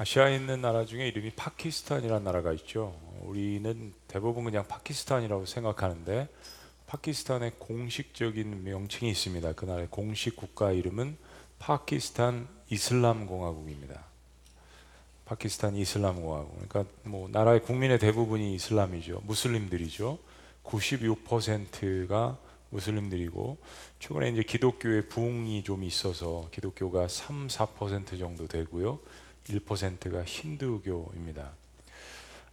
아시아에 있는 나라 중에 이름이 파키스탄이라는 나라가 있죠. 우리는 대부분 그냥 파키스탄이라고 생각하는데 파키스탄의 공식적인 명칭이 있습니다. 그 나라의 공식 국가 이름은 파키스탄 이슬람 공화국입니다. 파키스탄 이슬람 공화국. 그러니까 뭐 나라의 국민의 대부분이 이슬람이죠. 무슬림들이죠. 96%가 무슬림들이고 최근에 이제 기독교의 부흥이 좀 있어서 기독교가 3, 4% 정도 되고요. 1%가 힌두교입니다.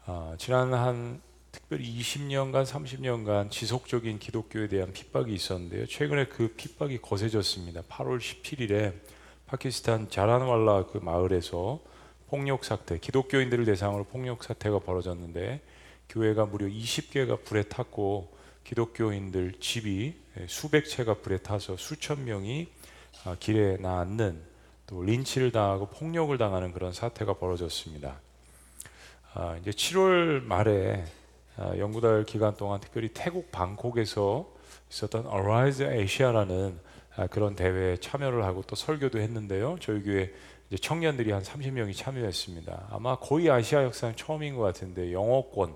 아, 지난 한 특별히 20년간, 30년간 지속적인 기독교에 대한 핍박이 있었는데요. 최근에 그 핍박이 거세졌습니다. 8월 17일에 파키스탄 자란왈라 그 마을에서 폭력 사태, 기독교인들을 대상으로 폭력 사태가 벌어졌는데 교회가 무려 20개가 불에 탔고 기독교인들 집이 수백 채가 불에 타서 수천 명이 아, 길에 나앉는 또 린치를 당하고 폭력을 당하는 그런 사태가 벌어졌습니다. 아, 이제 7월 말에 아, 연구달 기간 동안 특별히 태국 방콕에서 있었던 Arise Asia라는 아, 그런 대회에 참여를 하고 또 설교도 했는데요. 저희 교회 이제 청년들이 한 30명이 참여했습니다. 아마 거의 아시아 역사상 처음인 것 같은데 영어권,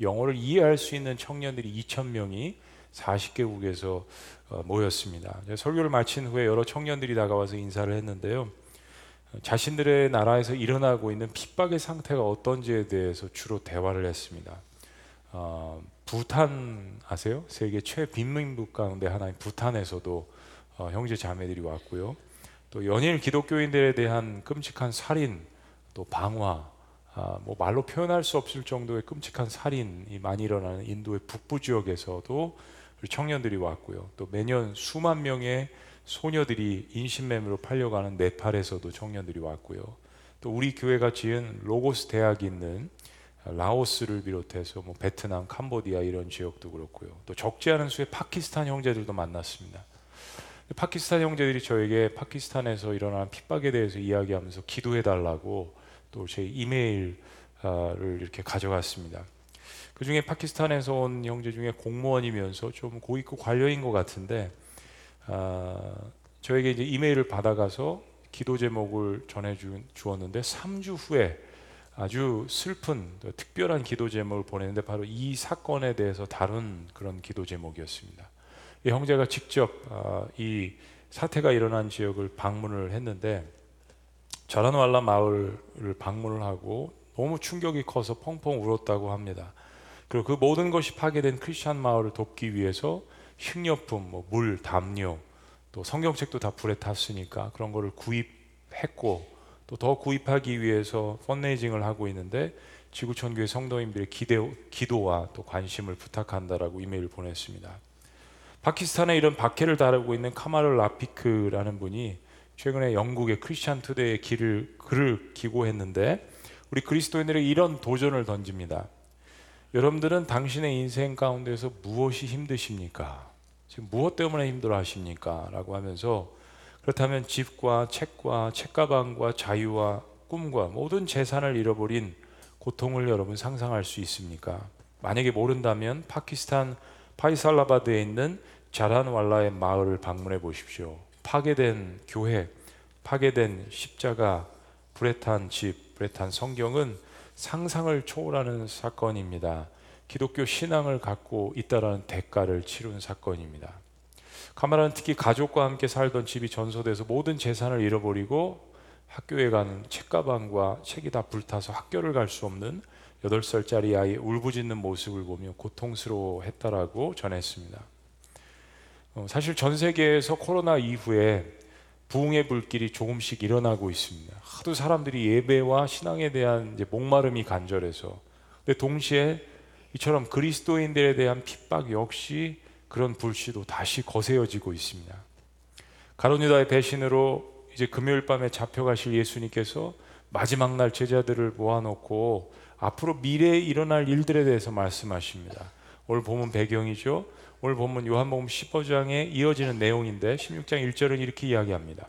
영어를 이해할 수 있는 청년들이 2천 명이 40개국에서 어, 모였습니다. 설교를 마친 후에 여러 청년들이 다가와서 인사를 했는데요. 자신들의 나라에서 일어나고 있는 핍박의 상태가 어떤지에 대해서 주로 대화를 했습니다. 어, 부탄 아세요? 세계 최빈민국 가운데 하나인 부탄에서도 어, 형제 자매들이 왔고요. 또 연일 기독교인들에 대한 끔찍한 살인, 또 방화, 아, 뭐 말로 표현할 수 없을 정도의 끔찍한 살인이 많이 일어나는 인도의 북부 지역에서도 우리 청년들이 왔고요. 또 매년 수만 명의 소녀들이 인신매매로 팔려가는 네팔에서도 청년들이 왔고요. 또 우리 교회가 지은 로고스 대학이 있는 라오스를 비롯해서 뭐 베트남, 캄보디아 이런 지역도 그렇고요. 또 적지 않은 수의 파키스탄 형제들도 만났습니다. 파키스탄 형제들이 저에게 파키스탄에서 일어난 핍박에 대해서 이야기하면서 기도해 달라고 또 제 이메일을 이렇게 가져갔습니다. 그 중에 파키스탄에서 온 형제 중에 공무원이면서 좀 고위급 관료인 것 같은데 아, 저에게 이제 이메일을 받아가서 기도 제목을 전해 주었는데 3주 후에 아주 슬픈 특별한 기도 제목을 보냈는데 바로 이 사건에 대해서 다룬 그런 기도 제목이었습니다. 이 형제가 직접 아, 이 사태가 일어난 지역을 방문을 했는데 자라노알라 마을을 방문을 하고 너무 충격이 커서 펑펑 울었다고 합니다. 그리고 그 모든 것이 파괴된 크리스천 마을을 돕기 위해서 식료품, 뭐 물, 담요, 또 성경책도 다 불에 탔으니까 그런 거를 구입했고 또 더 구입하기 위해서 펀레이징을 하고 있는데 지구촌 교회 성도님들의 기대, 기도와 또 관심을 부탁한다라고 이메일을 보냈습니다. 파키스탄에 이런 박해를 다루고 있는 카마르 라피크라는 분이 최근에 영국의 크리스천 투데이의 글을 기고했는데 우리 그리스도인들에게 이런 도전을 던집니다. 여러분들은 당신의 인생 가운데서 무엇이 힘드십니까? 지금 무엇 때문에 힘들어 하십니까? 라고 하면서 그렇다면 집과 책과 책가방과 자유와 꿈과 모든 재산을 잃어버린 고통을 여러분 상상할 수 있습니까? 만약에 모른다면 파키스탄 파이살라바드에 있는 자란왈라의 마을을 방문해 보십시오. 파괴된 교회, 파괴된 십자가, 불에 탄 집, 불에 탄 성경은 상상을 초월하는 사건입니다. 기독교 신앙을 갖고 있다라는 대가를 치른 사건입니다. 카마라는 특히 가족과 함께 살던 집이 전소돼서 모든 재산을 잃어버리고 학교에 가는 책가방과 책이 다 불타서 학교를 갈 수 없는 8살짜리 아이의 울부짖는 모습을 보며 고통스러워했다라고 전했습니다. 어, 사실 전 세계에서 코로나 이후에 부흥의 불길이 조금씩 일어나고 있습니다. 하도 사람들이 예배와 신앙에 대한 목마름이 간절해서 근데 동시에 이처럼 그리스도인들에 대한 핍박 역시 그런 불씨도 다시 거세어지고 있습니다. 가론유다의 배신으로 이제 금요일 밤에 잡혀가실 예수님께서 마지막 날 제자들을 모아놓고 앞으로 미래에 일어날 일들에 대해서 말씀하십니다. 오늘 보면 배경이죠. 오늘 본문 요한복음 15장에 이어지는 내용인데 16장 1절은 이렇게 이야기합니다.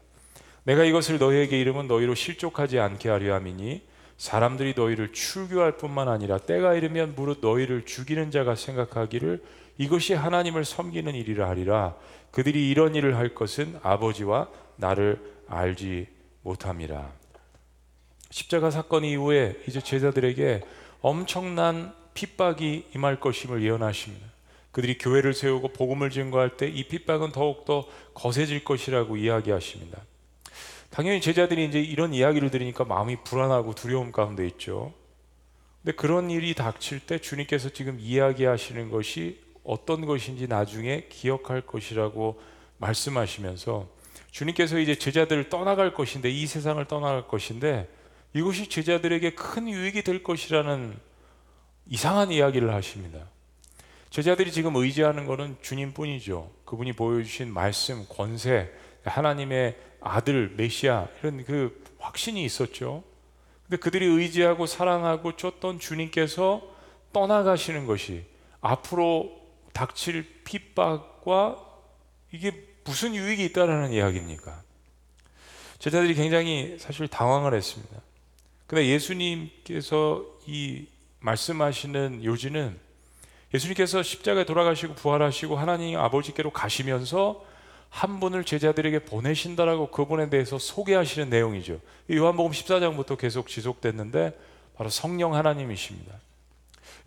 내가 이것을 너희에게 이름은 너희로 실족하지 않게 하려 함이니 사람들이 너희를 출교할 뿐만 아니라 때가 이르면 무릇 너희를 죽이는 자가 생각하기를 이것이 하나님을 섬기는 일이라 하리라 그들이 이런 일을 할 것은 아버지와 나를 알지 못함이라 십자가 사건 이후에 이제 제자들에게 엄청난 핍박이 임할 것임을 예언하십니다. 그들이 교회를 세우고 복음을 증거할 때 이 핍박은 더욱더 거세질 것이라고 이야기하십니다. 당연히 제자들이 이제 이런 이야기를 들으니까 마음이 불안하고 두려움 가운데 있죠. 근데 그런 일이 닥칠 때 주님께서 지금 이야기하시는 것이 어떤 것인지 나중에 기억할 것이라고 말씀하시면서 주님께서 이제 제자들을 떠나갈 것인데 이 세상을 떠나갈 것인데 이것이 제자들에게 큰 유익이 될 것이라는 이상한 이야기를 하십니다. 제자들이 지금 의지하는 것은 주님뿐이죠. 그분이 보여주신 말씀, 권세, 하나님의 아들 메시아 이런 그 확신이 있었죠. 근데 그들이 의지하고 사랑하고 쫓던 주님께서 떠나가시는 것이 앞으로 닥칠 핍박과 이게 무슨 유익이 있다라는 이야기입니까? 제자들이 굉장히 사실 당황을 했습니다. 근데 예수님께서 이 말씀하시는 요지는 예수님께서 십자가에 돌아가시고 부활하시고 하나님 아버지께로 가시면서 한 분을 제자들에게 보내신다라고 그분에 대해서 소개하시는 내용이죠. 요한복음 14장부터 계속 지속됐는데 바로 성령 하나님이십니다.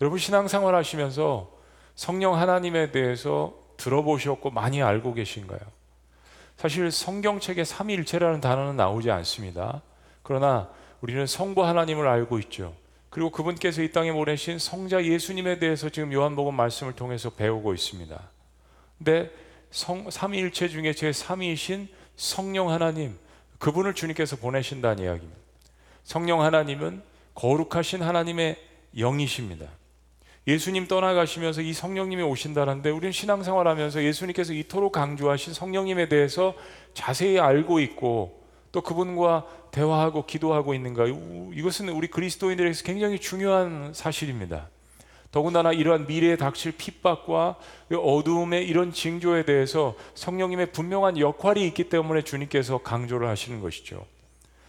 여러분 신앙생활 하시면서 성령 하나님에 대해서 들어보셨고 많이 알고 계신가요? 사실 성경책에 삼위일체라는 단어는 나오지 않습니다. 그러나 우리는 성부 하나님을 알고 있죠. 그리고 그분께서 이 땅에 보내신 성자 예수님에 대해서 지금 요한복음 말씀을 통해서 배우고 있습니다. 근데 성, 삼위일체 중에 제 3위이신 성령 하나님 그분을 주님께서 보내신다는 이야기입니다. 성령 하나님은 거룩하신 하나님의 영이십니다. 예수님 떠나가시면서 이 성령님이 오신다는데 우리는 신앙생활하면서 예수님께서 이토록 강조하신 성령님에 대해서 자세히 알고 있고 또 그분과 대화하고 기도하고 있는가 이것은 우리 그리스도인들에게서 굉장히 중요한 사실입니다. 더군다나 이러한 미래에 닥칠 핍박과 어두움의 이런 징조에 대해서 성령님의 분명한 역할이 있기 때문에 주님께서 강조를 하시는 것이죠.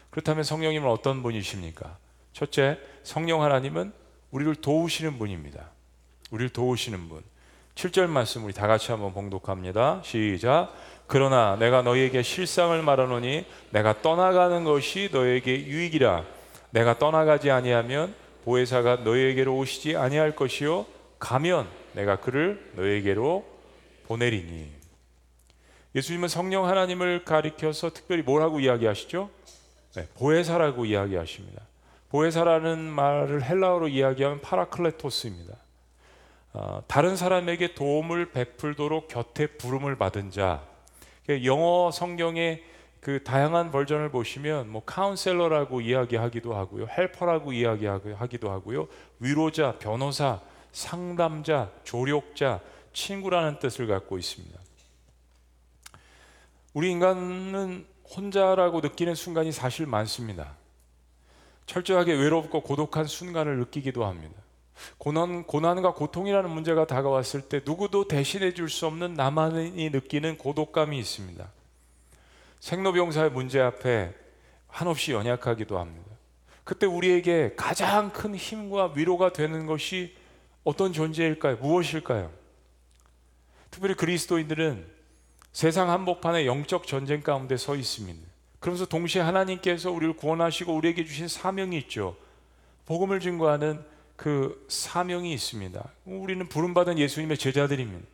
그렇다면 성령님은 어떤 분이십니까? 첫째, 성령 하나님은 우리를 도우시는 분입니다. 우리를 도우시는 분. 7절 말씀 우리 다 같이 한번 봉독합니다. 시작. 그러나 내가 너희에게 실상을 말하노니 내가 떠나가는 것이 너에게 유익이라. 내가 떠나가지 아니하면 보혜사가 너희에게로 오시지 아니할 것이요 가면 내가 그를 너희에게로 보내리니. 예수님은 성령 하나님을 가리켜서 특별히 뭐라고 이야기하시죠? 네, 보혜사라고 이야기하십니다. 보혜사라는 말을 헬라어로 이야기하면 파라클레토스입니다. 어, 다른 사람에게 도움을 베풀도록 곁에 부름을 받은 자. 영어 성경의 그 다양한 버전을 보시면 뭐 카운셀러라고 이야기하기도 하고요, 헬퍼라고 이야기하기도 하고요, 위로자, 변호사, 상담자, 조력자, 친구라는 뜻을 갖고 있습니다. 우리 인간은 혼자라고 느끼는 순간이 사실 많습니다. 철저하게 외롭고 고독한 순간을 느끼기도 합니다. 고난, 고난과 고통이라는 문제가 다가왔을 때 누구도 대신해 줄 수 없는 나만이 느끼는 고독감이 있습니다. 생로병사의 문제 앞에 한없이 연약하기도 합니다. 그때 우리에게 가장 큰 힘과 위로가 되는 것이 어떤 존재일까요? 무엇일까요? 특별히 그리스도인들은 세상 한복판의 영적 전쟁 가운데 서 있습니다. 그러면서 동시에 하나님께서 우리를 구원하시고 우리에게 주신 사명이 있죠. 복음을 증거하는 그 사명이 있습니다. 우리는 부름받은 예수님의 제자들입니다.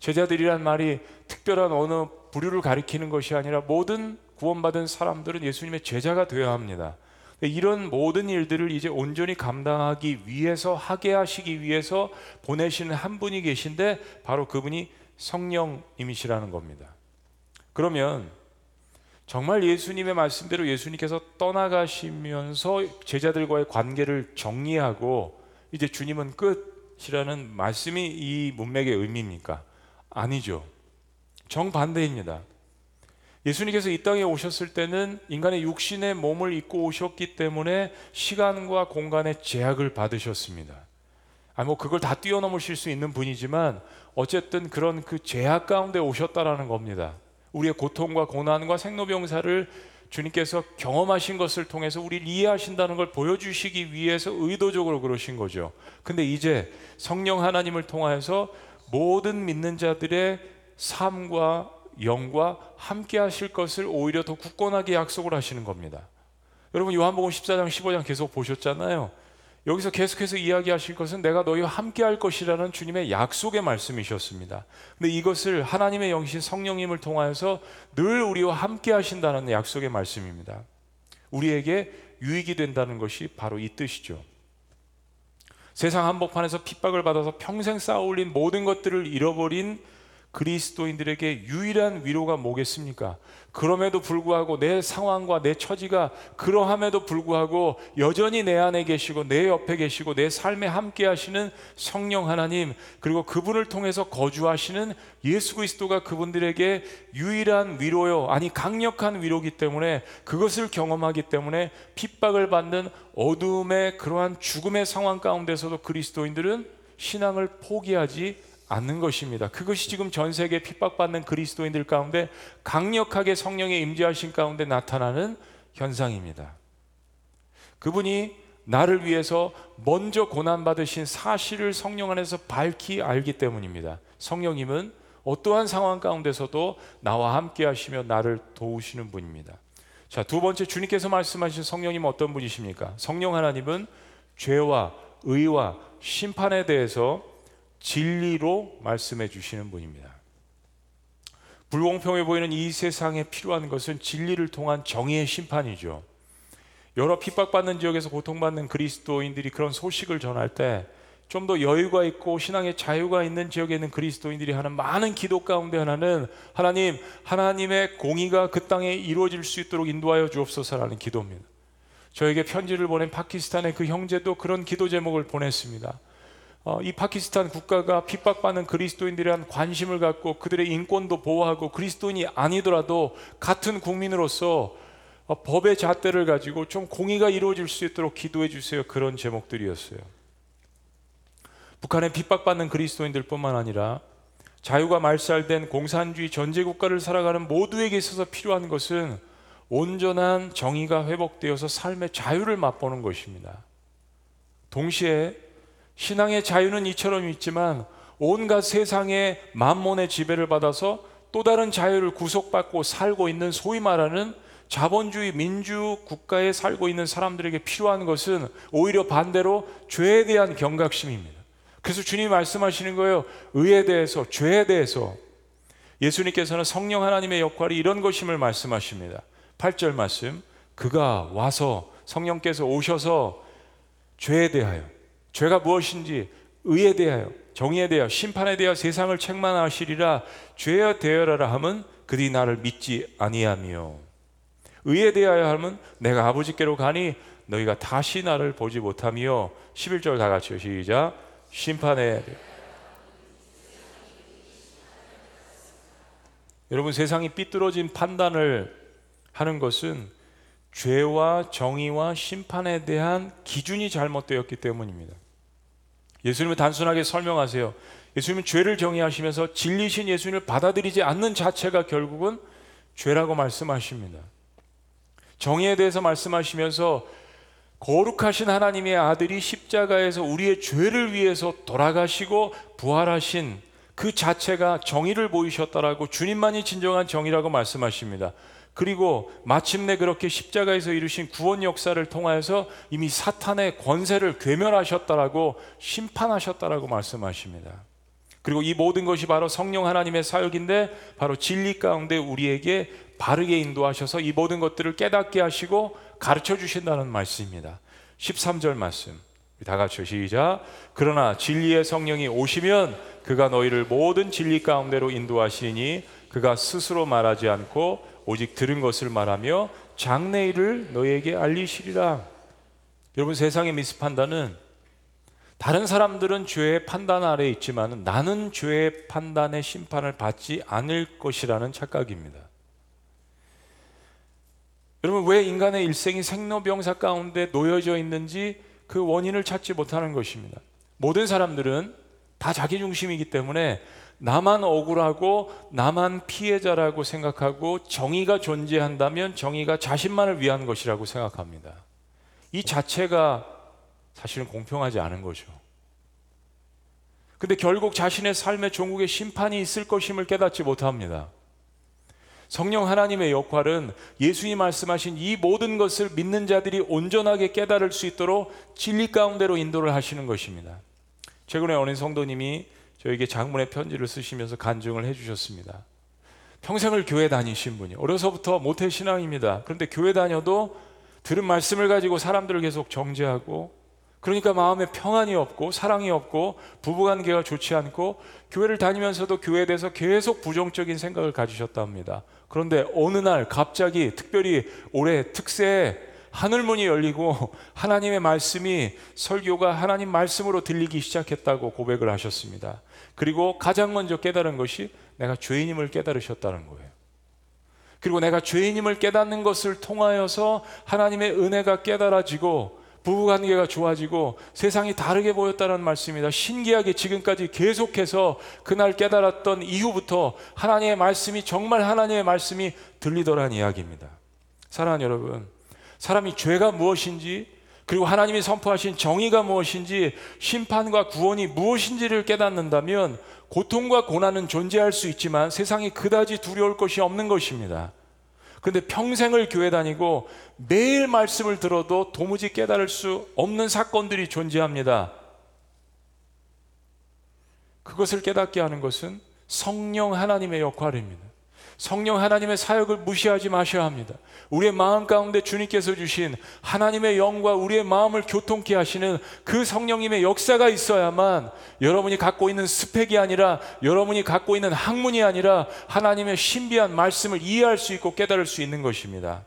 제자들이란 말이 특별한 어느 부류를 가리키는 것이 아니라 모든 구원받은 사람들은 예수님의 제자가 되어야 합니다. 이런 모든 일들을 이제 온전히 감당하기 위해서 하게 하시기 위해서 보내시는 한 분이 계신데 바로 그분이 성령님이시라는 겁니다. 그러면 정말 예수님의 말씀대로 예수님께서 떠나가시면서 제자들과의 관계를 정리하고 이제 주님은 끝이라는 말씀이 이 문맥의 의미입니까? 아니죠. 정반대입니다. 예수님께서 이 땅에 오셨을 때는 인간의 육신의 몸을 입고 오셨기 때문에 시간과 공간의 제약을 받으셨습니다. 아, 뭐 그걸 다 뛰어넘으실 수 있는 분이지만 어쨌든 그런 그 제약 가운데 오셨다라는 겁니다. 우리의 고통과 고난과 생로병사를 주님께서 경험하신 것을 통해서 우리를 이해하신다는 걸 보여주시기 위해서 의도적으로 그러신 거죠. 근데 이제 성령 하나님을 통하여서 모든 믿는 자들의 삶과 영과 함께 하실 것을 오히려 더 굳건하게 약속을 하시는 겁니다. 여러분 요한복음 14장 15장 계속 보셨잖아요. 여기서 계속해서 이야기하실 것은 내가 너희와 함께 할 것이라는 주님의 약속의 말씀이셨습니다. 근데 이것을 하나님의 영신 성령님을 통하여서 늘 우리와 함께 하신다는 약속의 말씀입니다. 우리에게 유익이 된다는 것이 바로 이 뜻이죠. 세상 한복판에서 핍박을 받아서 평생 쌓아올린 모든 것들을 잃어버린 그리스도인들에게 유일한 위로가 뭐겠습니까? 그럼에도 불구하고 내 상황과 내 처지가 그러함에도 불구하고 여전히 내 안에 계시고 내 옆에 계시고 내 삶에 함께 하시는 성령 하나님 그리고 그분을 통해서 거주하시는 예수 그리스도가 그분들에게 유일한 위로요 아니 강력한 위로기 때문에 그것을 경험하기 때문에 핍박을 받는 어둠의 그러한 죽음의 상황 가운데서도 그리스도인들은 신앙을 포기하지 않는 것입니다. 그것이 지금 전 세계 핍박받는 그리스도인들 가운데 강력하게 성령의 임재하신 가운데 나타나는 현상입니다. 그분이 나를 위해서 먼저 고난 받으신 사실을 성령 안에서 밝히 알기 때문입니다. 성령님은 어떠한 상황 가운데서도 나와 함께 하시며 나를 도우시는 분입니다. 자, 두 번째 주님께서 말씀하신 성령님은 어떤 분이십니까? 성령 하나님은 죄와 의와 심판에 대해서 진리로 말씀해 주시는 분입니다. 불공평해 보이는 이 세상에 필요한 것은 진리를 통한 정의의 심판이죠. 여러 핍박받는 지역에서 고통받는 그리스도인들이 그런 소식을 전할 때 좀 더 여유가 있고 신앙의 자유가 있는 지역에 있는 그리스도인들이 하는 많은 기도 가운데 하나는 하나님, 하나님의 공의가 그 땅에 이루어질 수 있도록 인도하여 주옵소서라는 기도입니다. 저에게 편지를 보낸 파키스탄의 그 형제도 그런 기도 제목을 보냈습니다. 어, 이 파키스탄 국가가 핍박받는 그리스도인들에 대한 관심을 갖고 그들의 인권도 보호하고 그리스도인이 아니더라도 같은 국민으로서 어, 법의 잣대를 가지고 좀 공의가 이루어질 수 있도록 기도해 주세요. 그런 제목들이었어요. 북한의 핍박받는 그리스도인들뿐만 아니라 자유가 말살된 공산주의 전제 국가를 살아가는 모두에게 있어서 필요한 것은 온전한 정의가 회복되어서 삶의 자유를 맛보는 것입니다. 동시에 신앙의 자유는 이처럼 있지만 온갖 세상의 만몬의 지배를 받아서 또 다른 자유를 구속받고 살고 있는 소위 말하는 자본주의 민주 국가에 살고 있는 사람들에게 필요한 것은 오히려 반대로 죄에 대한 경각심입니다. 그래서 주님이 말씀하시는 거예요. 의에 대해서, 죄에 대해서. 예수님께서는 성령 하나님의 역할이 이런 것임을 말씀하십니다. 8절 말씀. 그가 와서 성령께서 오셔서 죄에 대하여 죄가 무엇인지 의에 대하여 정의에 대하여 심판에 대하여 세상을 책망하시리라. 죄여 대여라라 함은 그들이 나를 믿지 아니하며 의에 대하여 함은 내가 아버지께로 가니 너희가 다시 나를 보지 못하며 11절 다 같이요. 시작. 심판에 여러분 세상이 삐뚤어진 판단을 하는 것은 죄와 정의와 심판에 대한 기준이 잘못되었기 때문입니다. 예수님은 단순하게 설명하세요. 예수님은 죄를 정의하시면서 진리신 예수님을 받아들이지 않는 자체가 결국은 죄라고 말씀하십니다. 정의에 대해서 말씀하시면서 거룩하신 하나님의 아들이 십자가에서 우리의 죄를 위해서 돌아가시고 부활하신 그 자체가 정의를 보이셨다라고 주님만이 진정한 정의라고 말씀하십니다. 그리고 마침내 그렇게 십자가에서 이루신 구원 역사를 통하여서 이미 사탄의 권세를 괴멸하셨다라고 심판하셨다라고 말씀하십니다. 그리고 이 모든 것이 바로 성령 하나님의 사역인데 바로 진리 가운데 우리에게 바르게 인도하셔서 이 모든 것들을 깨닫게 하시고 가르쳐 주신다는 말씀입니다. 13절 말씀. 다 같이 시작. 그러나 진리의 성령이 오시면 그가 너희를 모든 진리 가운데로 인도하시니 그가 스스로 말하지 않고 오직 들은 것을 말하며 장래일을 너에게 알리시리라. 여러분 세상의 미스판단은 다른 사람들은 죄의 판단 아래 있지만 나는 죄의 판단의 심판을 받지 않을 것이라는 착각입니다. 여러분 왜 인간의 일생이 생로병사 가운데 놓여져 있는지 그 원인을 찾지 못하는 것입니다. 모든 사람들은 다 자기 중심이기 때문에 나만 억울하고 나만 피해자라고 생각하고 정의가 존재한다면 정의가 자신만을 위한 것이라고 생각합니다. 이 자체가 사실은 공평하지 않은 거죠. 근데 결국 자신의 삶의 종국에 심판이 있을 것임을 깨닫지 못합니다. 성령 하나님의 역할은 예수님 말씀하신 이 모든 것을 믿는 자들이 온전하게 깨달을 수 있도록 진리 가운데로 인도를 하시는 것입니다. 최근에 어린 성도님이 저에게 장문의 편지를 쓰시면서 간증을 해주셨습니다. 평생을 교회 다니신 분이 어려서부터 모태 신앙입니다. 그런데 교회 다녀도 들은 말씀을 가지고 사람들을 계속 정죄하고 그러니까 마음에 평안이 없고 사랑이 없고 부부관계가 좋지 않고 교회를 다니면서도 교회에 대해서 계속 부정적인 생각을 가지셨답니다. 그런데 어느 날 갑자기 특별히 올해 특새에 하늘문이 열리고 하나님의 말씀이 설교가 하나님 말씀으로 들리기 시작했다고 고백을 하셨습니다. 그리고 가장 먼저 깨달은 것이 내가 죄인임을 깨달으셨다는 거예요. 그리고 내가 죄인임을 깨닫는 것을 통하여서 하나님의 은혜가 깨달아지고 부부 관계가 좋아지고 세상이 다르게 보였다는 말씀입니다. 신기하게 지금까지 계속해서 그날 깨달았던 이후부터 하나님의 말씀이 정말 하나님의 말씀이 들리더란 이야기입니다. 사랑하는 여러분, 사람이 죄가 무엇인지 그리고 하나님이 선포하신 정의가 무엇인지 심판과 구원이 무엇인지를 깨닫는다면 고통과 고난은 존재할 수 있지만 세상이 그다지 두려울 것이 없는 것입니다. 그런데 평생을 교회 다니고 매일 말씀을 들어도 도무지 깨달을 수 없는 사건들이 존재합니다. 그것을 깨닫게 하는 것은 성령 하나님의 역할입니다. 성령 하나님의 사역을 무시하지 마셔야 합니다. 우리의 마음 가운데 주님께서 주신 하나님의 영과 우리의 마음을 교통케 하시는 그 성령님의 역사가 있어야만 여러분이 갖고 있는 스펙이 아니라 여러분이 갖고 있는 학문이 아니라 하나님의 신비한 말씀을 이해할 수 있고 깨달을 수 있는 것입니다.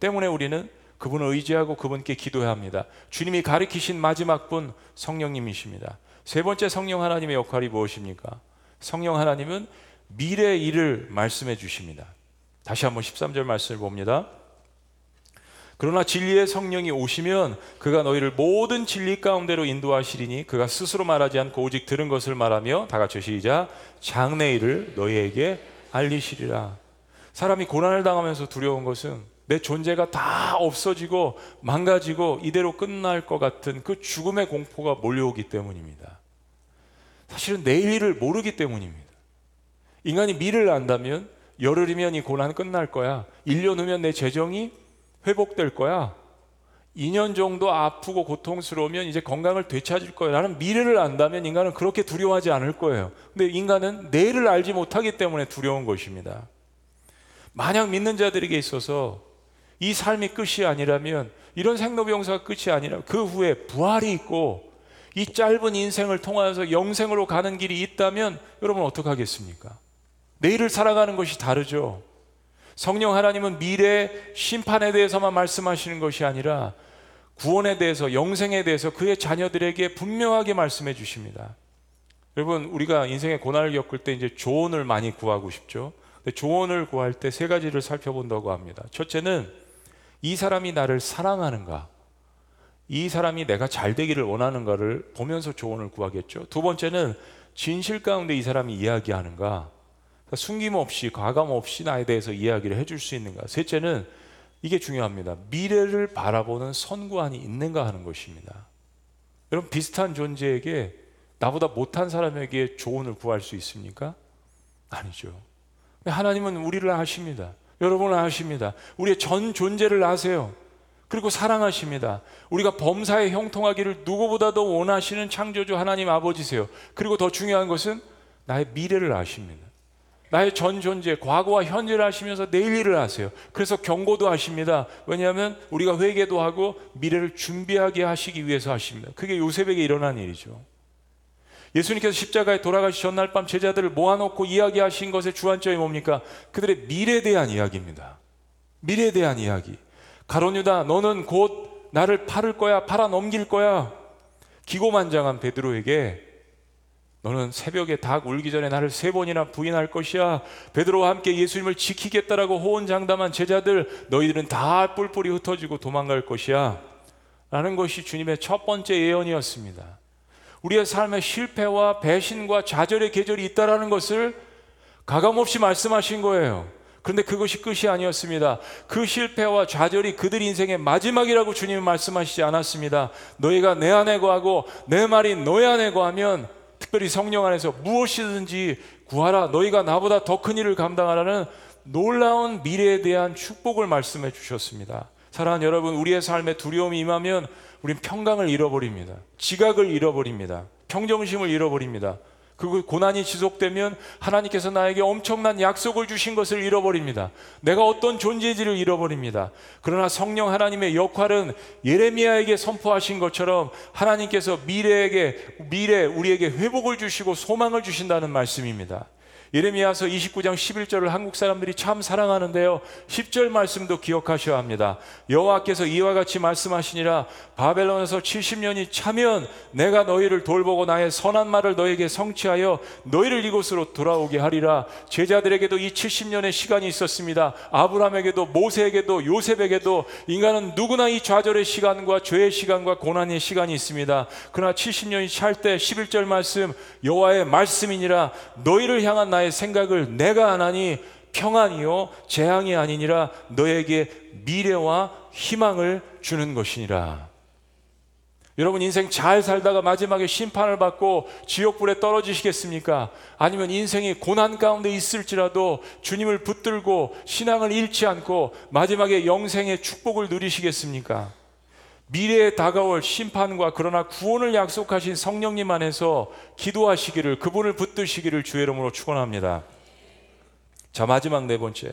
때문에 우리는 그분을 의지하고 그분께 기도해야 합니다. 주님이 가리키신 마지막 분 성령님이십니다. 세 번째 성령 하나님의 역할이 무엇입니까? 성령 하나님은 미래 일을 말씀해 주십니다. 다시 한번 13절 말씀을 봅니다. 그러나 진리의 성령이 오시면 그가 너희를 모든 진리 가운데로 인도하시리니 그가 스스로 말하지 않고 오직 들은 것을 말하며 다 같이 시작 장래 일을 너희에게 알리시리라. 사람이 고난을 당하면서 두려운 것은 내 존재가 다 없어지고 망가지고 이대로 끝날 것 같은 그 죽음의 공포가 몰려오기 때문입니다. 사실은 내일 일을 모르기 때문입니다. 인간이 미래를 안다면 열흘이면 이 고난 끝날 거야. 1년 후면 내 재정이 회복될 거야. 2년 정도 아프고 고통스러우면 이제 건강을 되찾을 거야. 라는 미래를 안다면 인간은 그렇게 두려워하지 않을 거예요. 근데 인간은 내일을 알지 못하기 때문에 두려운 것입니다. 만약 믿는 자들에게 있어서 이 삶이 끝이 아니라면 이런 생로병사가 끝이 아니라 그 후에 부활이 있고 이 짧은 인생을 통하여서 영생으로 가는 길이 있다면 여러분 어떡하겠습니까? 내일을 살아가는 것이 다르죠. 성령 하나님은 미래 심판에 대해서만 말씀하시는 것이 아니라 구원에 대해서 영생에 대해서 그의 자녀들에게 분명하게 말씀해 주십니다. 여러분 우리가 인생의 고난을 겪을 때 이제 조언을 많이 구하고 싶죠. 조언을 구할 때 세 가지를 살펴본다고 합니다. 첫째는 이 사람이 나를 사랑하는가? 이 사람이 내가 잘 되기를 원하는가를 보면서 조언을 구하겠죠. 두 번째는 진실 가운데 이 사람이 이야기하는가? 그러니까 숨김없이 과감 없이 나에 대해서 이야기를 해줄 수 있는가. 셋째는 이게 중요합니다. 미래를 바라보는 선구안이 있는가 하는 것입니다. 여러분 비슷한 존재에게 나보다 못한 사람에게 조언을 구할 수 있습니까? 아니죠. 하나님은 우리를 아십니다. 여러분을 아십니다. 우리의 전 존재를 아세요. 그리고 사랑하십니다. 우리가 범사에 형통하기를 누구보다도 원하시는 창조주 하나님 아버지세요. 그리고 더 중요한 것은 나의 미래를 아십니다. 나의 전 존재, 과거와 현재를 하시면서 내일 일을 하세요. 그래서 경고도 하십니다. 왜냐하면 우리가 회개도 하고 미래를 준비하게 하시기 위해서 하십니다. 그게 요셉에게 일어난 일이죠. 예수님께서 십자가에 돌아가시 전날 밤 제자들을 모아놓고 이야기하신 것의 주안점이 뭡니까? 그들의 미래에 대한 이야기입니다. 미래에 대한 이야기. 가론유다, 너는 곧 나를 팔을 거야, 팔아 넘길 거야. 기고만장한 베드로에게 너는 새벽에 닭 울기 전에 나를 세 번이나 부인할 것이야. 베드로와 함께 예수님을 지키겠다라고 호언장담한 제자들 너희들은 다 뿔뿔이 흩어지고 도망갈 것이야. 라는 것이 주님의 첫 번째 예언이었습니다. 우리의 삶의 실패와 배신과 좌절의 계절이 있다라는 것을 가감없이 말씀하신 거예요. 그런데 그것이 끝이 아니었습니다. 그 실패와 좌절이 그들 인생의 마지막이라고 주님은 말씀하시지 않았습니다. 너희가 내 안에 거하고 내 말이 너희 안에 거하면 특별히 성령 안에서 무엇이든지 구하라. 너희가 나보다 더 큰 일을 감당하라는 놀라운 미래에 대한 축복을 말씀해 주셨습니다. 사랑하는 여러분, 우리의 삶에 두려움이 임하면 우린 평강을 잃어버립니다. 지각을 잃어버립니다. 평정심을 잃어버립니다. 그 고난이 지속되면 하나님께서 나에게 엄청난 약속을 주신 것을 잃어버립니다. 내가 어떤 존재인지를 잃어버립니다. 그러나 성령 하나님의 역할은 예레미야에게 선포하신 것처럼 하나님께서 미래에게 미래 우리에게 회복을 주시고 소망을 주신다는 말씀입니다. 예레미야서 29장 11절을 한국 사람들이 참 사랑하는데요. 10절 말씀도 기억하셔야 합니다. 여호와께서 이와 같이 말씀하시니라 바벨론에서 70년이 차면 내가 너희를 돌보고 나의 선한 말을 너에게 성취하여 너희를 이곳으로 돌아오게 하리라. 제자들에게도 이 70년의 시간이 있었습니다. 아브라함에게도 모세에게도 요셉에게도 인간은 누구나 이 좌절의 시간과 죄의 시간과 고난의 시간이 있습니다. 그러나 70년이 찰 때 11절 말씀 여호와의 말씀이니라 너희를 향한 나의 생각을 내가 안 하니 평안이요 재앙이 아니니라 너에게 미래와 희망을 주는 것이니라. 여러분 인생 잘 살다가 마지막에 심판을 받고 지옥불에 떨어지시겠습니까? 아니면 인생이 고난 가운데 있을지라도 주님을 붙들고 신앙을 잃지 않고 마지막에 영생의 축복을 누리시겠습니까? 미래에 다가올 심판과 그러나 구원을 약속하신 성령님 안에서 기도하시기를 그분을 붙드시기를 주의 이름으로 축원합니다. 자 마지막 네 번째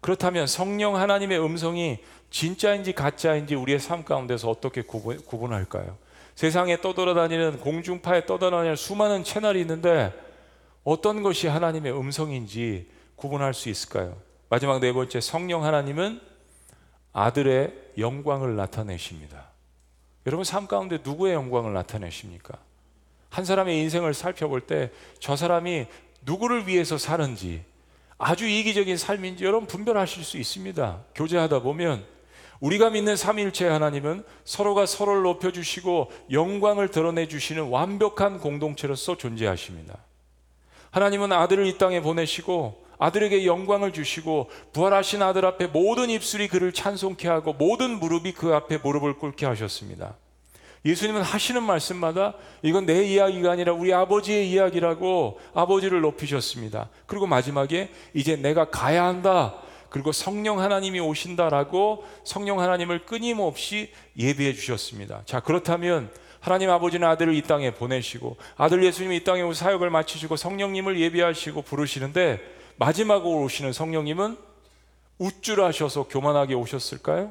그렇다면 성령 하나님의 음성이 진짜인지 가짜인지 우리의 삶 가운데서 어떻게 구분, 할까요 세상에 떠돌아다니는 공중파에 떠돌아다니는 수많은 채널이 있는데 어떤 것이 하나님의 음성인지 구분할 수 있을까요? 마지막 네 번째 성령 하나님은 아들의 영광을 나타내십니다. 여러분 삶 가운데 누구의 영광을 나타내십니까? 한 사람의 인생을 살펴볼 때 저 사람이 누구를 위해서 사는지 아주 이기적인 삶인지 여러분 분별하실 수 있습니다. 교제하다 보면 우리가 믿는 삼일체 하나님은 서로가 서로를 높여주시고 영광을 드러내 주시는 완벽한 공동체로서 존재하십니다. 하나님은 아들을 이 땅에 보내시고 아들에게 영광을 주시고 부활하신 아들 앞에 모든 입술이 그를 찬송케 하고 모든 무릎이 그 앞에 무릎을 꿇게 하셨습니다. 예수님은 하시는 말씀마다 이건 내 이야기가 아니라 우리 아버지의 이야기라고 아버지를 높이셨습니다. 그리고 마지막에 이제 내가 가야 한다. 그리고 성령 하나님이 오신다라고 성령 하나님을 끊임없이 예비해 주셨습니다. 자, 그렇다면 하나님 아버지는 아들을 이 땅에 보내시고 아들 예수님이 이 땅에 오서 사역을 마치시고 성령님을 예비하시고 부르시는데 마지막으로 오시는 성령님은 우쭐하셔서 교만하게 오셨을까요?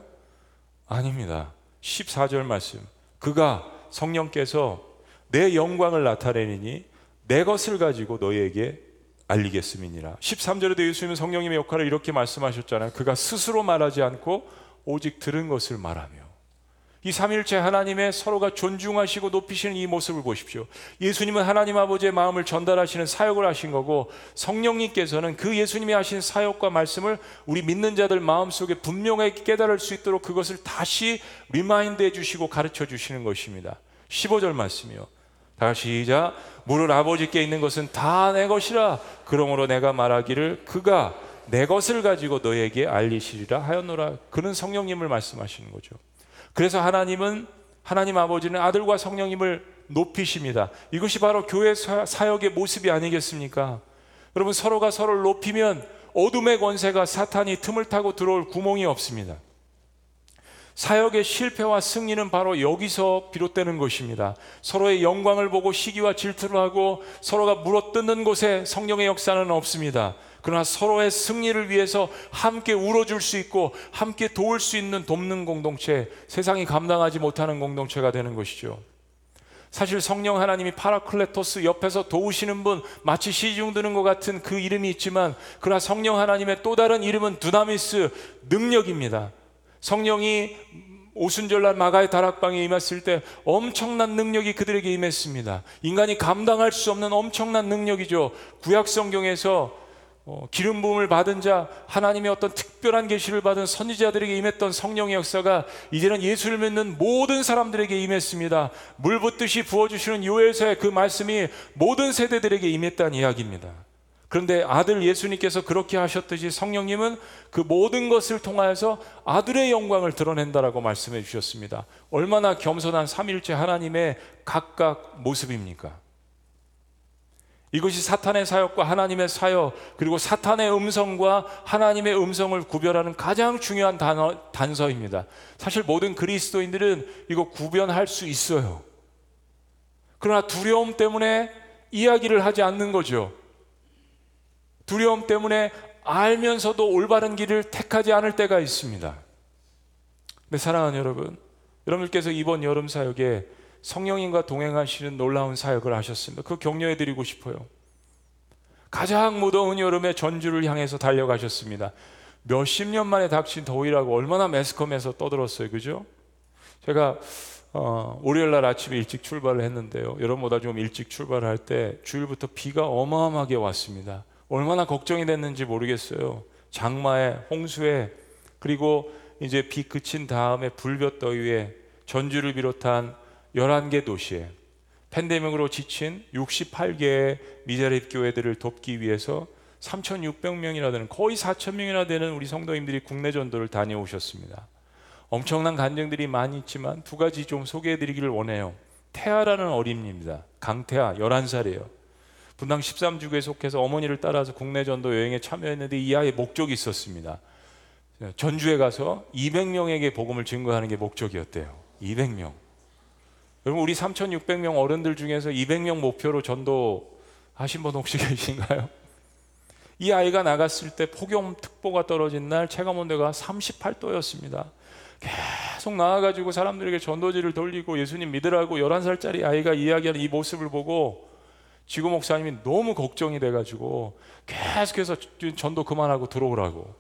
아닙니다. 14절 말씀. 그가 성령께서 내 영광을 나타내니 내 것을 가지고 너희에게 알리겠음이니라. 13절에도 예수님은 성령님의 역할을 이렇게 말씀하셨잖아요. 그가 스스로 말하지 않고 오직 들은 것을 말하며. 이 삼일체 하나님의 서로가 존중하시고 높이시는 이 모습을 보십시오. 예수님은 하나님 아버지의 마음을 전달하시는 사역을 하신 거고 성령님께서는 그 예수님이 하신 사역과 말씀을 우리 믿는 자들 마음속에 분명하게 깨달을 수 있도록 그것을 다시 remind 해 주시고 가르쳐 주시는 것입니다. 15절 말씀이요. 다시 시작. 무릇 아버지께 있는 것은 다 내 것이라. 그러므로 내가 말하기를 그가 내 것을 가지고 너희에게 알리시리라 하였노라. 그는 성령님을 말씀하시는 거죠. 그래서 하나님은 하나님 아버지는 아들과 성령님을 높이십니다. 이것이 바로 교회 사역의 모습이 아니겠습니까? 여러분 서로가 서로를 높이면 어둠의 권세가 사탄이 틈을 타고 들어올 구멍이 없습니다. 사역의 실패와 승리는 바로 여기서 비롯되는 것입니다. 서로의 영광을 보고 시기와 질투를 하고 서로가 물어뜯는 곳에 성령의 역사는 없습니다. 그러나 서로의 승리를 위해서 함께 울어줄 수 있고 함께 도울 수 있는 돕는 공동체, 세상이 감당하지 못하는 공동체가 되는 것이죠. 사실 성령 하나님이 파라클레토스 옆에서 도우시는 분 마치 시중 드는 것 같은 그 이름이 있지만 그러나 성령 하나님의 또 다른 이름은 두나미스 능력입니다. 성령이 오순절날 마가의 다락방에 임했을 때 엄청난 능력이 그들에게 임했습니다. 인간이 감당할 수 없는 엄청난 능력이죠. 구약 성경에서 어, 기름 부음을 받은 자, 하나님의 어떤 특별한 계시를 받은 선지자들에게 임했던 성령의 역사가 이제는 예수를 믿는 모든 사람들에게 임했습니다. 물 붓듯이 부어 주시는 요엘서의 그 말씀이 모든 세대들에게 임했다는 이야기입니다. 그런데 아들 예수님께서 그렇게 하셨듯이 성령님은 그 모든 것을 통하여서 아들의 영광을 드러낸다라고 말씀해 주셨습니다. 얼마나 겸손한 삼일째 하나님의 각각 모습입니까? 이것이 사탄의 사역과 하나님의 사역, 그리고 사탄의 음성과 하나님의 음성을 구별하는 가장 중요한 단어, 단서입니다. 사실 모든 그리스도인들은 이거 구별할 수 있어요. 그러나 두려움 때문에 이야기를 하지 않는 거죠. 두려움 때문에 알면서도 올바른 길을 택하지 않을 때가 있습니다. 네, 사랑하는 여러분, 여러분께서 이번 여름 사역에 성령님과 동행하시는 놀라운 사역을 하셨습니다. 그 격려해 드리고 싶어요. 가장 무더운 여름에 전주를 향해서 달려가셨습니다. 몇십 년 만에 닥친 더위라고 얼마나 매스컴에서 떠들었어요. 그죠? 제가 어, 월요일 날 아침에 일찍 출발을 했는데요. 여러분보다 좀 일찍 출발할 때 주일부터 비가 어마어마하게 왔습니다. 얼마나 걱정이 됐는지 모르겠어요. 장마에, 홍수에, 그리고 이제 비 그친 다음에 불볕더위에 전주를 비롯한 11개 도시에 팬데믹으로 지친 68개의 미자립 교회들을 돕기 위해서 3,600명이나 되는 거의 4,000명이나 되는 우리 성도님들이 국내 전도를 다녀오셨습니다. 엄청난 간증들이 많이 있지만 두 가지 좀 소개해 드리기를 원해요. 태아라는 어린이입니다. 강태아 11살이에요. 분당 13주교에 속해서 어머니를 따라서 국내 전도 여행에 참여했는데 이 아이의 목적이 있었습니다. 전주에 가서 200명에게 복음을 증거하는 게 목적이었대요. 200명. 여러분 우리 3,600명 어른들 중에서 200명 목표로 전도 하신 분 혹시 계신가요? 이 아이가 나갔을 때 폭염 특보가 떨어진 날 체감 온도가 38도였습니다. 계속 나와가지고 사람들에게 전도지를 돌리고 예수님 믿으라고 11살짜리 아이가 이야기하는 이 모습을 보고 지구 목사님이 너무 걱정이 돼가지고 계속해서 전도 그만하고 들어오라고.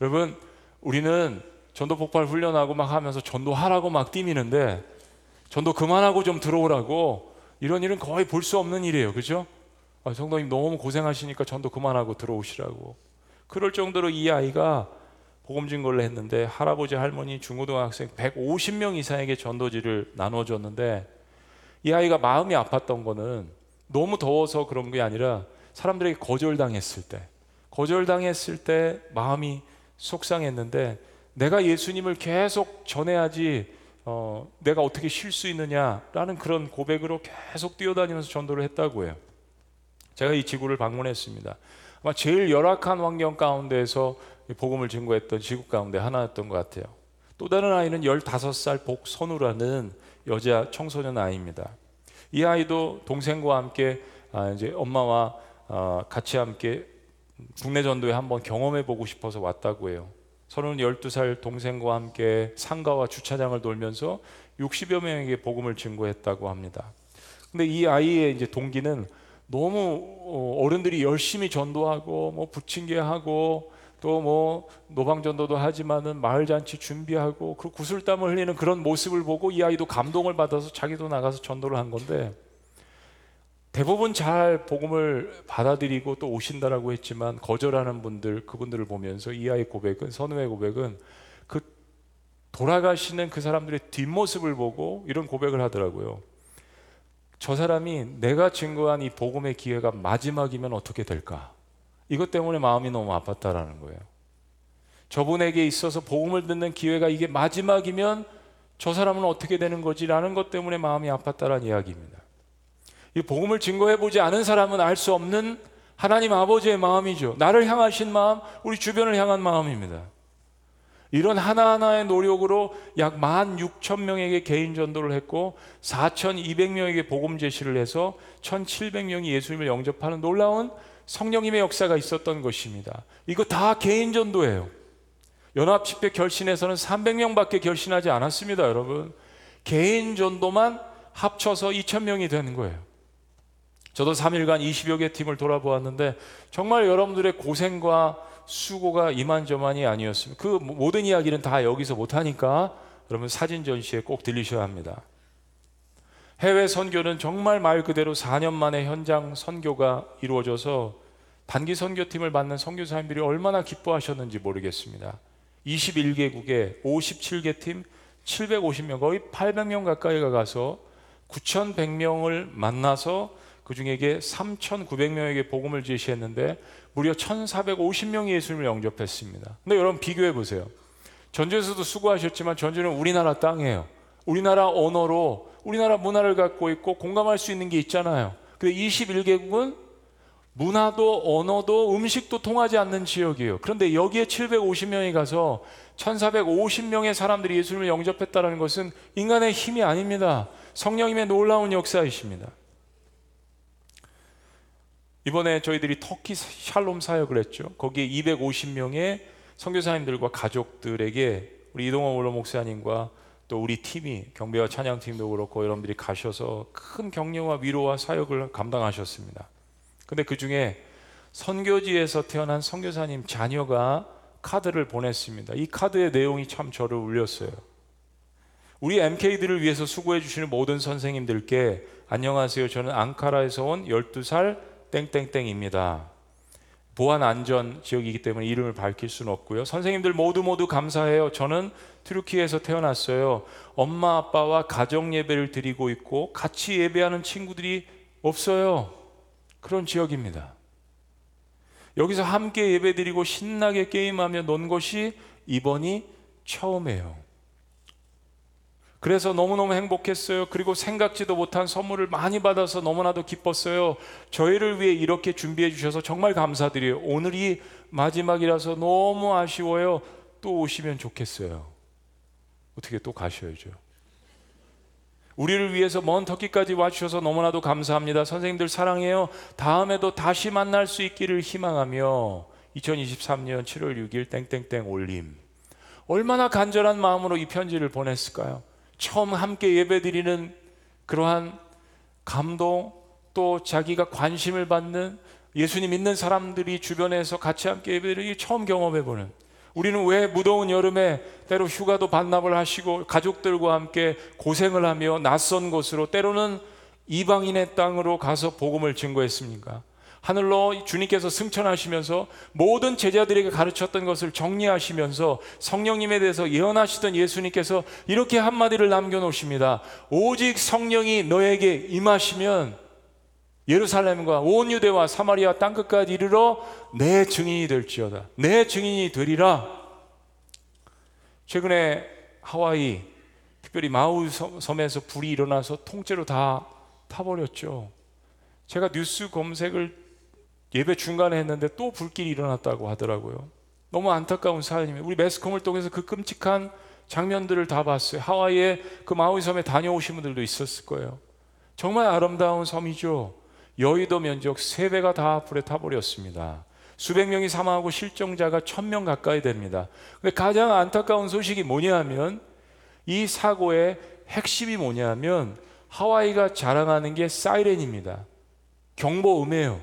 여러분, 우리는 전도 폭발 훈련하고 막 하면서 전도하라고 막 뛰미는데 전도 그만하고 좀 들어오라고 이런 일은 거의 볼 수 없는 일이에요. 그죠? 아, 성도님 너무 고생하시니까 전도 그만하고 들어오시라고. 그럴 정도로 이 아이가 복음 증거를 했는데 할아버지 할머니 중고등학생 150명 이상에게 전도지를 나눠줬는데 이 아이가 마음이 아팠던 거는 너무 더워서 그런 게 아니라 사람들에게 거절당했을 때, 거절당했을 때 마음이 속상했는데 내가 예수님을 계속 전해야지 어, 내가 어떻게 쉴 수 있느냐라는 그런 고백으로 계속 뛰어다니면서 전도를 했다고 해요. 제가 이 지구를 방문했습니다. 아마 제일 열악한 환경 가운데에서 복음을 증거했던 지구 가운데 하나였던 것 같아요. 또 다른 아이는 15살 복선우라는 여자 청소년 아이입니다. 이 아이도 동생과 함께 아, 이제 엄마와 아, 같이 함께 국내 전도에 한번 경험해 보고 싶어서 왔다고 해요. 서른 12살 동생과 함께 상가와 주차장을 돌면서 60여 명에게 복음을 증거했다고 합니다. 근데 이 아이의 이제 동기는 너무 어, 어른들이 열심히 전도하고 뭐 부침개하고 또 뭐 노방전도도 하지만은 마을 잔치 준비하고 그 구슬땀을 흘리는 그런 모습을 보고 이 아이도 감동을 받아서 자기도 나가서 전도를 한 건데 대부분 잘 복음을 받아들이고 또 오신다라고 했지만 거절하는 분들 그분들을 보면서 이 아이 고백은 선우의 고백은 그 돌아가시는 그 사람들의 뒷모습을 보고 이런 고백을 하더라고요. 저 사람이 내가 증거한 이 복음의 기회가 마지막이면 어떻게 될까? 이것 때문에 마음이 너무 아팠다라는 거예요. 저분에게 있어서 복음을 듣는 기회가 이게 마지막이면 저 사람은 어떻게 되는 거지라는 것 때문에 마음이 아팠다라는 이야기입니다. 이 복음을 증거해 보지 않은 사람은 알 수 없는 하나님 아버지의 마음이죠. 나를 향하신 마음, 우리 주변을 향한 마음입니다. 이런 하나하나의 노력으로 약 16,000명에게 개인 전도를 했고 4,200명에게 복음 제시를 해서 1,700명이 예수님을 영접하는 놀라운 성령님의 역사가 있었던 것입니다. 이거 다 개인 전도예요. 연합 집회 결신에서는 300명밖에 결신하지 않았습니다, 여러분. 개인 전도만 합쳐서 2,000명이 되는 거예요. 저도 3일간 20여 개 팀을 돌아보았는데 정말 여러분들의 고생과 수고가 이만저만이 아니었습니다. 그 모든 이야기는 다 여기서 못하니까 여러분 사진 전시에 꼭 들리셔야 합니다. 해외 선교는 정말 말 그대로 4년 만에 현장 선교가 이루어져서 단기 선교팀을 맡는 선교사님들이 얼마나 기뻐하셨는지 모르겠습니다. 21개국에 57개 팀 750명 거의 800명 가까이가 가서 9,100명을 만나서 그 중에게 3,900명에게 복음을 제시했는데 무려 1,450명이 예수님을 영접했습니다. 근데 여러분 비교해 보세요. 전주에서도 수고하셨지만 전주는 우리나라 땅이에요. 우리나라 언어로 우리나라 문화를 갖고 있고 공감할 수 있는 게 있잖아요. 근데 21개국은 문화도 언어도 음식도 통하지 않는 지역이에요. 그런데 여기에 750명이 가서 1450명의 사람들이 예수님을 영접했다는 것은 인간의 힘이 아닙니다. 성령님의 놀라운 역사이십니다. 이번에 저희들이 터키 샬롬 사역을 했죠. 거기에 250명의 선교사님들과 가족들에게 우리 이동원 원로 목사님과 또 우리 팀이 경배와 찬양팀도 그렇고 여러분들이 가셔서 큰 격려와 위로와 사역을 감당하셨습니다. 근데 그 중에 선교지에서 태어난 선교사님 자녀가 카드를 보냈습니다. 이 카드의 내용이 참 저를 울렸어요. 우리 MK들을 위해서 수고해 주시는 모든 선생님들께 안녕하세요. 저는 앙카라에서 온 12살 땡땡땡입니다. 보안 안전 지역이기 때문에 이름을 밝힐 수는 없고요. 선생님들 모두 모두 감사해요. 저는 트루키에서 태어났어요. 엄마 아빠와 가정 예배를 드리고 있고 같이 예배하는 친구들이 없어요. 그런 지역입니다. 여기서 함께 예배드리고 신나게 게임하며 논 것이 이번이 처음이에요. 그래서 너무너무 행복했어요. 그리고 생각지도 못한 선물을 많이 받아서 너무나도 기뻤어요. 저희를 위해 이렇게 준비해 주셔서 정말 감사드려요. 오늘이 마지막이라서 너무 아쉬워요. 또 오시면 좋겠어요. 어떻게 또 가셔야죠. 우리를 위해서 먼 터키까지 와주셔서 너무나도 감사합니다. 선생님들 사랑해요. 다음에도 다시 만날 수 있기를 희망하며 2023년 7월 6일 땡땡땡 올림. 얼마나 간절한 마음으로 이 편지를 보냈을까요? 처음 함께 예배드리는 그러한 감동 또 자기가 관심을 받는 예수님 믿는 사람들이 주변에서 같이 함께 예배드리기 처음 경험해 보는 우리는 왜 무더운 여름에 때로 휴가도 반납을 하시고 가족들과 함께 고생을 하며 낯선 곳으로 때로는 이방인의 땅으로 가서 복음을 증거했습니까? 하늘로 주님께서 승천하시면서 모든 제자들에게 가르쳤던 것을 정리하시면서 성령님에 대해서 예언하시던 예수님께서 이렇게 한마디를 남겨놓으십니다. 오직 성령이 너에게 임하시면 예루살렘과 온 유대와 사마리아 땅끝까지 이르러 내 증인이 될지어다. 내 증인이 되리라. 최근에 하와이 특별히 마우 섬에서 불이 일어나서 통째로 다 타버렸죠. 제가 뉴스 검색을 예배 중간에 했는데 또 불길이 일어났다고 하더라고요. 너무 안타까운 사연입니다. 우리 매스컴을 통해서 그 끔찍한 장면들을 다 봤어요. 하와이에 그 마우이 섬에 다녀오신 분들도 있었을 거예요. 정말 아름다운 섬이죠. 여의도 면적 3배가 다 불에 타버렸습니다. 수백 명이 사망하고 실종자가 천 명 가까이 됩니다. 근데 가장 안타까운 소식이 뭐냐 하면 이 사고의 핵심이 뭐냐 하면 하와이가 자랑하는 게 사이렌입니다. 경보음이에요.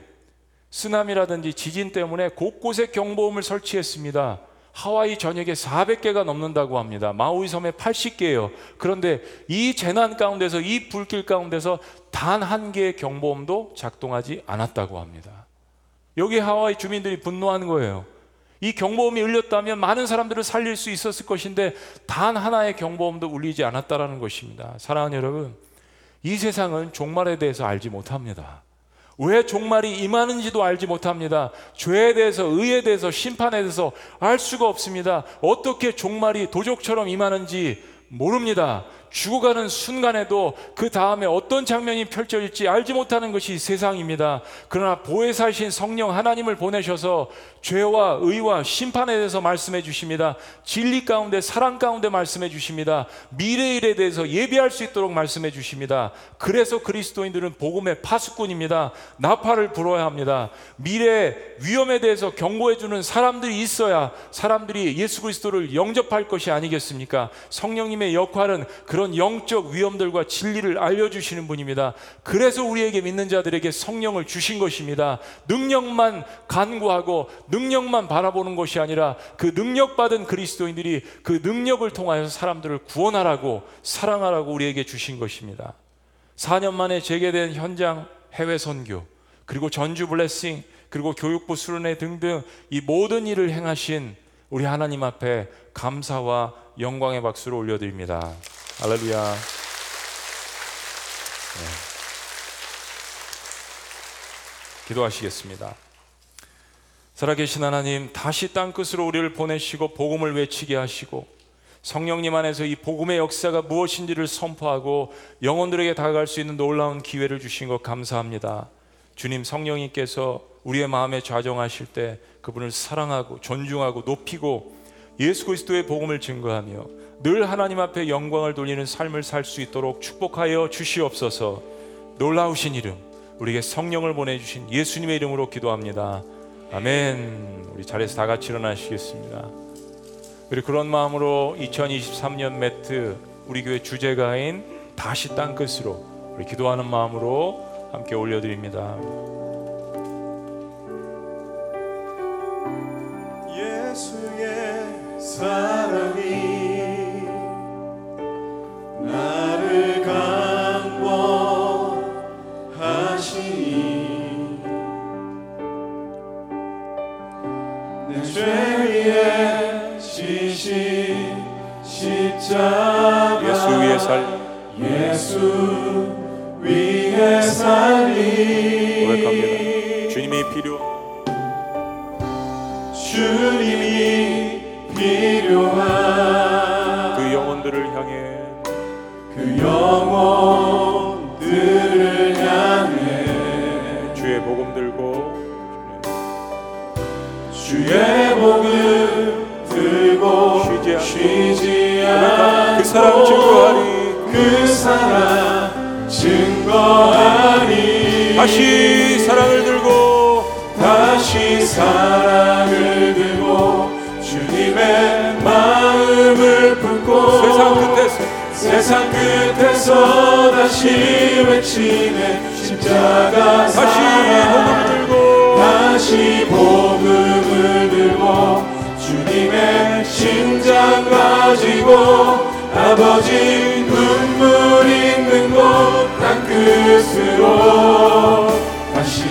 쓰나미라든지 지진 때문에 곳곳에 경보음을 설치했습니다. 하와이 전역에 400개가 넘는다고 합니다. 마우이 섬에 80개예요. 그런데 이 재난 가운데서 이 불길 가운데서 단 한 개의 경보음도 작동하지 않았다고 합니다. 여기 하와이 주민들이 분노하는 거예요. 이 경보음이 울렸다면 많은 사람들을 살릴 수 있었을 것인데 단 하나의 경보음도 울리지 않았다라는 것입니다. 사랑하는 여러분, 이 세상은 종말에 대해서 알지 못합니다. 왜 종말이 임하는지도 알지 못합니다. 죄에 대해서, 의에 대해서, 심판에 대해서 알 수가 없습니다. 어떻게 종말이 도적처럼 임하는지 모릅니다. 죽어가는 순간에도 그 다음에 어떤 장면이 펼쳐질지 알지 못하는 것이 세상입니다. 그러나 보혜사신 성령 하나님을 보내셔서 죄와 의와 심판에 대해서 말씀해 주십니다. 진리 가운데 사랑 가운데 말씀해 주십니다. 미래 일에 대해서 예비할 수 있도록 말씀해 주십니다. 그래서 그리스도인들은 복음의 파수꾼입니다. 나팔을 불어야 합니다. 미래 위험에 대해서 경고해 주는 사람들이 있어야 사람들이 예수 그리스도를 영접할 것이 아니겠습니까? 성령님의 역할은 그런 그런 영적 위험들과 진리를 알려주시는 분입니다. 그래서 우리에게 믿는 자들에게 성령을 주신 것입니다. 능력만 간구하고 능력만 바라보는 것이 아니라 그 능력받은 그리스도인들이 그 능력을 통하여서 사람들을 구원하라고 사랑하라고 우리에게 주신 것입니다. 4년 만에 재개된 현장 해외 선교, 그리고 전주 블레싱, 그리고 교육부 수련회 등등 이 모든 일을 행하신 우리 하나님 앞에 감사와 영광의 박수를 올려드립니다. 할렐루야. 네. 기도하시겠습니다. 살아계신 하나님, 다시 땅끝으로 우리를 보내시고 복음을 외치게 하시고 성령님 안에서 이 복음의 역사가 무엇인지를 선포하고 영혼들에게 다가갈 수 있는 놀라운 기회를 주신 것 감사합니다. 주님 성령님께서 우리의 마음에 좌정하실 때 그분을 사랑하고 존중하고 높이고 예수 그리스도의 복음을 증거하며 늘 하나님 앞에 영광을 돌리는 삶을 살 수 있도록 축복하여 주시옵소서. 놀라우신 이름 우리에게 성령을 보내주신 예수님의 이름으로 기도합니다. 아멘. 우리 자리에서 다 같이 일어나시겠습니다. 그리고 그런 마음으로 2023년 매트 우리 교회 주제가인 다시 땅 끝으로 우리 기도하는 마음으로 함께 올려드립니다. 예수의 사랑이 예수 위에 살리. 고백합니다. 주님이 필요. 주님이 필요한 그 영혼들을 향해. 그 영혼들을 향해. 주의 복음 들고. 주의 복음 들고 쉬지 않고. 그 사랑 증거하리 그 사랑 증거하리 다시 사랑을 들고 다시 사랑을 들고 주님의 마음을 품고 세상 끝에서. 세상 끝에서 다시 외치네. 십자가 다시 사랑. 복음 들고 다시 복음을 들고 주님의 심장 가지고 아버지 눈물 있는 곳 땅끝으로 다시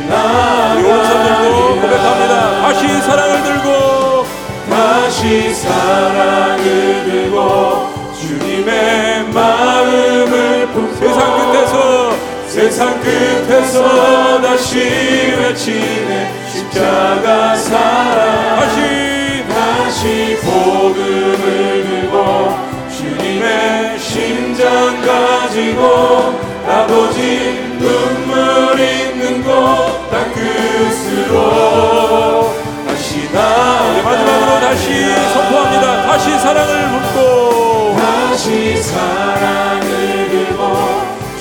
들고 고백합니다. 다시 사랑을 들고 다시 사랑을 들고 주님의 마음을 품고 세상 끝에서 세상 끝에서 다시 외치네 십자가 사랑 다시 다시 복음 심장 가지고 아버지 눈물 있는 곳 땅끝으로 다시 우리 나아가 마지막으로 다시 선포합니다. 다시 사랑을 품고. 다시 사랑을 들고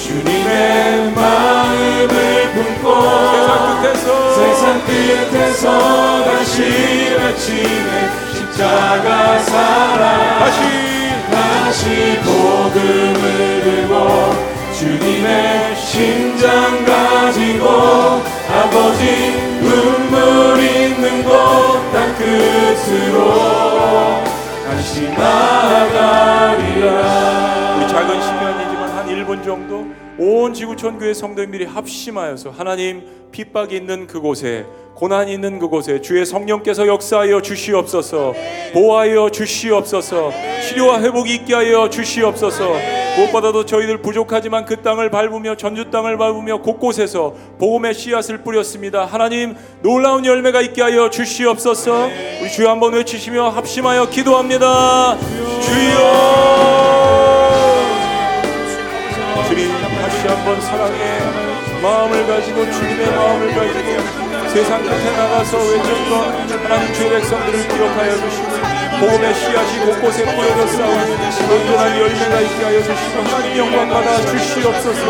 주님의 마음을 품고 세상 끝에서. 세상 끝에서 다시 외치네 십자가 사랑. 다시 다시 복음을 들고 주님의 심장 가지고 아버지 눈물 있는 곳 땅 끝으로 다시 나아가리라 분 정도 온 지구촌 교회 성도님들이 합심하여서 하나님 핍박이 있는 그곳에 고난이 있는 그곳에 주의 성령께서 역사하여 주시옵소서 보호하여 주시옵소서 치료와 회복이 있게 하여 주시옵소서. 무엇보다도 저희들 부족하지만 그 땅을 밟으며 전주 땅을 밟으며 곳곳에서 복음의 씨앗을 뿌렸습니다. 하나님 놀라운 열매가 있게 하여 주시옵소서. 우리 주여 한번 외치시며 합심하여 기도합니다. 주여 주님 다시 한번 사랑의 마음을 가지고 주님의 마음을 가지고 세상 끝에 나가서 외쳤던 하나님 주의 백성들을 기억하여 주시고 복음의 씨앗이 곳곳에 뿌려져 싸우는 온전한 열매가 있게 하여 주시고 하나님 영광 받아 주시옵소서.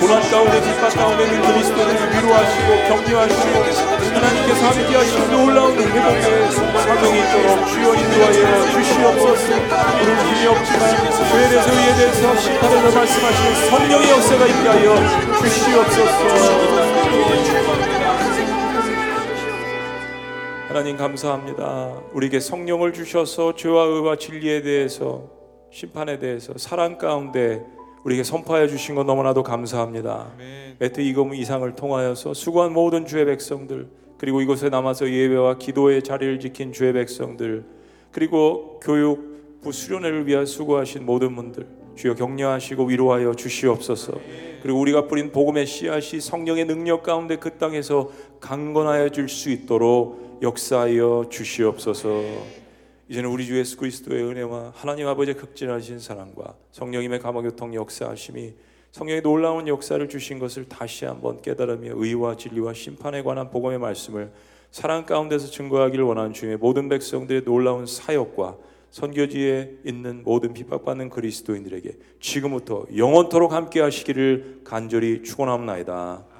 고난 가운데 뒷밭 가운데 있는 그리스도를 위로하시고 격려하시고 하나님께서 함께 하시는 놀라운 회복의 사정이 있도록 주여 인도하여 주시옵소서 우리는 힘이 없지만 죄에 대해서 의에 대해서 심판을 말씀하시는 성령의 역사가 있게 하여 주시옵소서 하나님 감사합니다. 우리에게 성령을 주셔서 죄와 의와 진리에 대해서 심판에 대해서 사랑 가운데 우리에게 선포하여 주신 것 너무나도 감사합니다. 매트 이금 이상을 통하여서 수고한 모든 주의 백성들 그리고 이곳에 남아서 예배와 기도의 자리를 지킨 주의 백성들 그리고 교육 부수련회를 위한 수고하신 모든 분들 주여 격려하시고 위로하여 주시옵소서. 그리고 우리가 뿌린 복음의 씨앗이 성령의 능력 가운데 그 땅에서 강건하여 줄 수 있도록 역사하여 주시옵소서. 이제는 우리 주 예수 그리스도의 은혜와 하나님 아버지의 극진하신 사랑과 성령님의 감화교통 역사하심이 성령의 놀라운 역사를 주신 것을 다시 한번 깨달으며 의와 진리와 심판에 관한 복음의 말씀을 사랑 가운데서 증거하기를 원하는 주님의 모든 백성들의 놀라운 사역과 선교지에 있는 모든 핍박받는 그리스도인들에게 지금부터 영원토록 함께 하시기를 간절히 축원합나이다.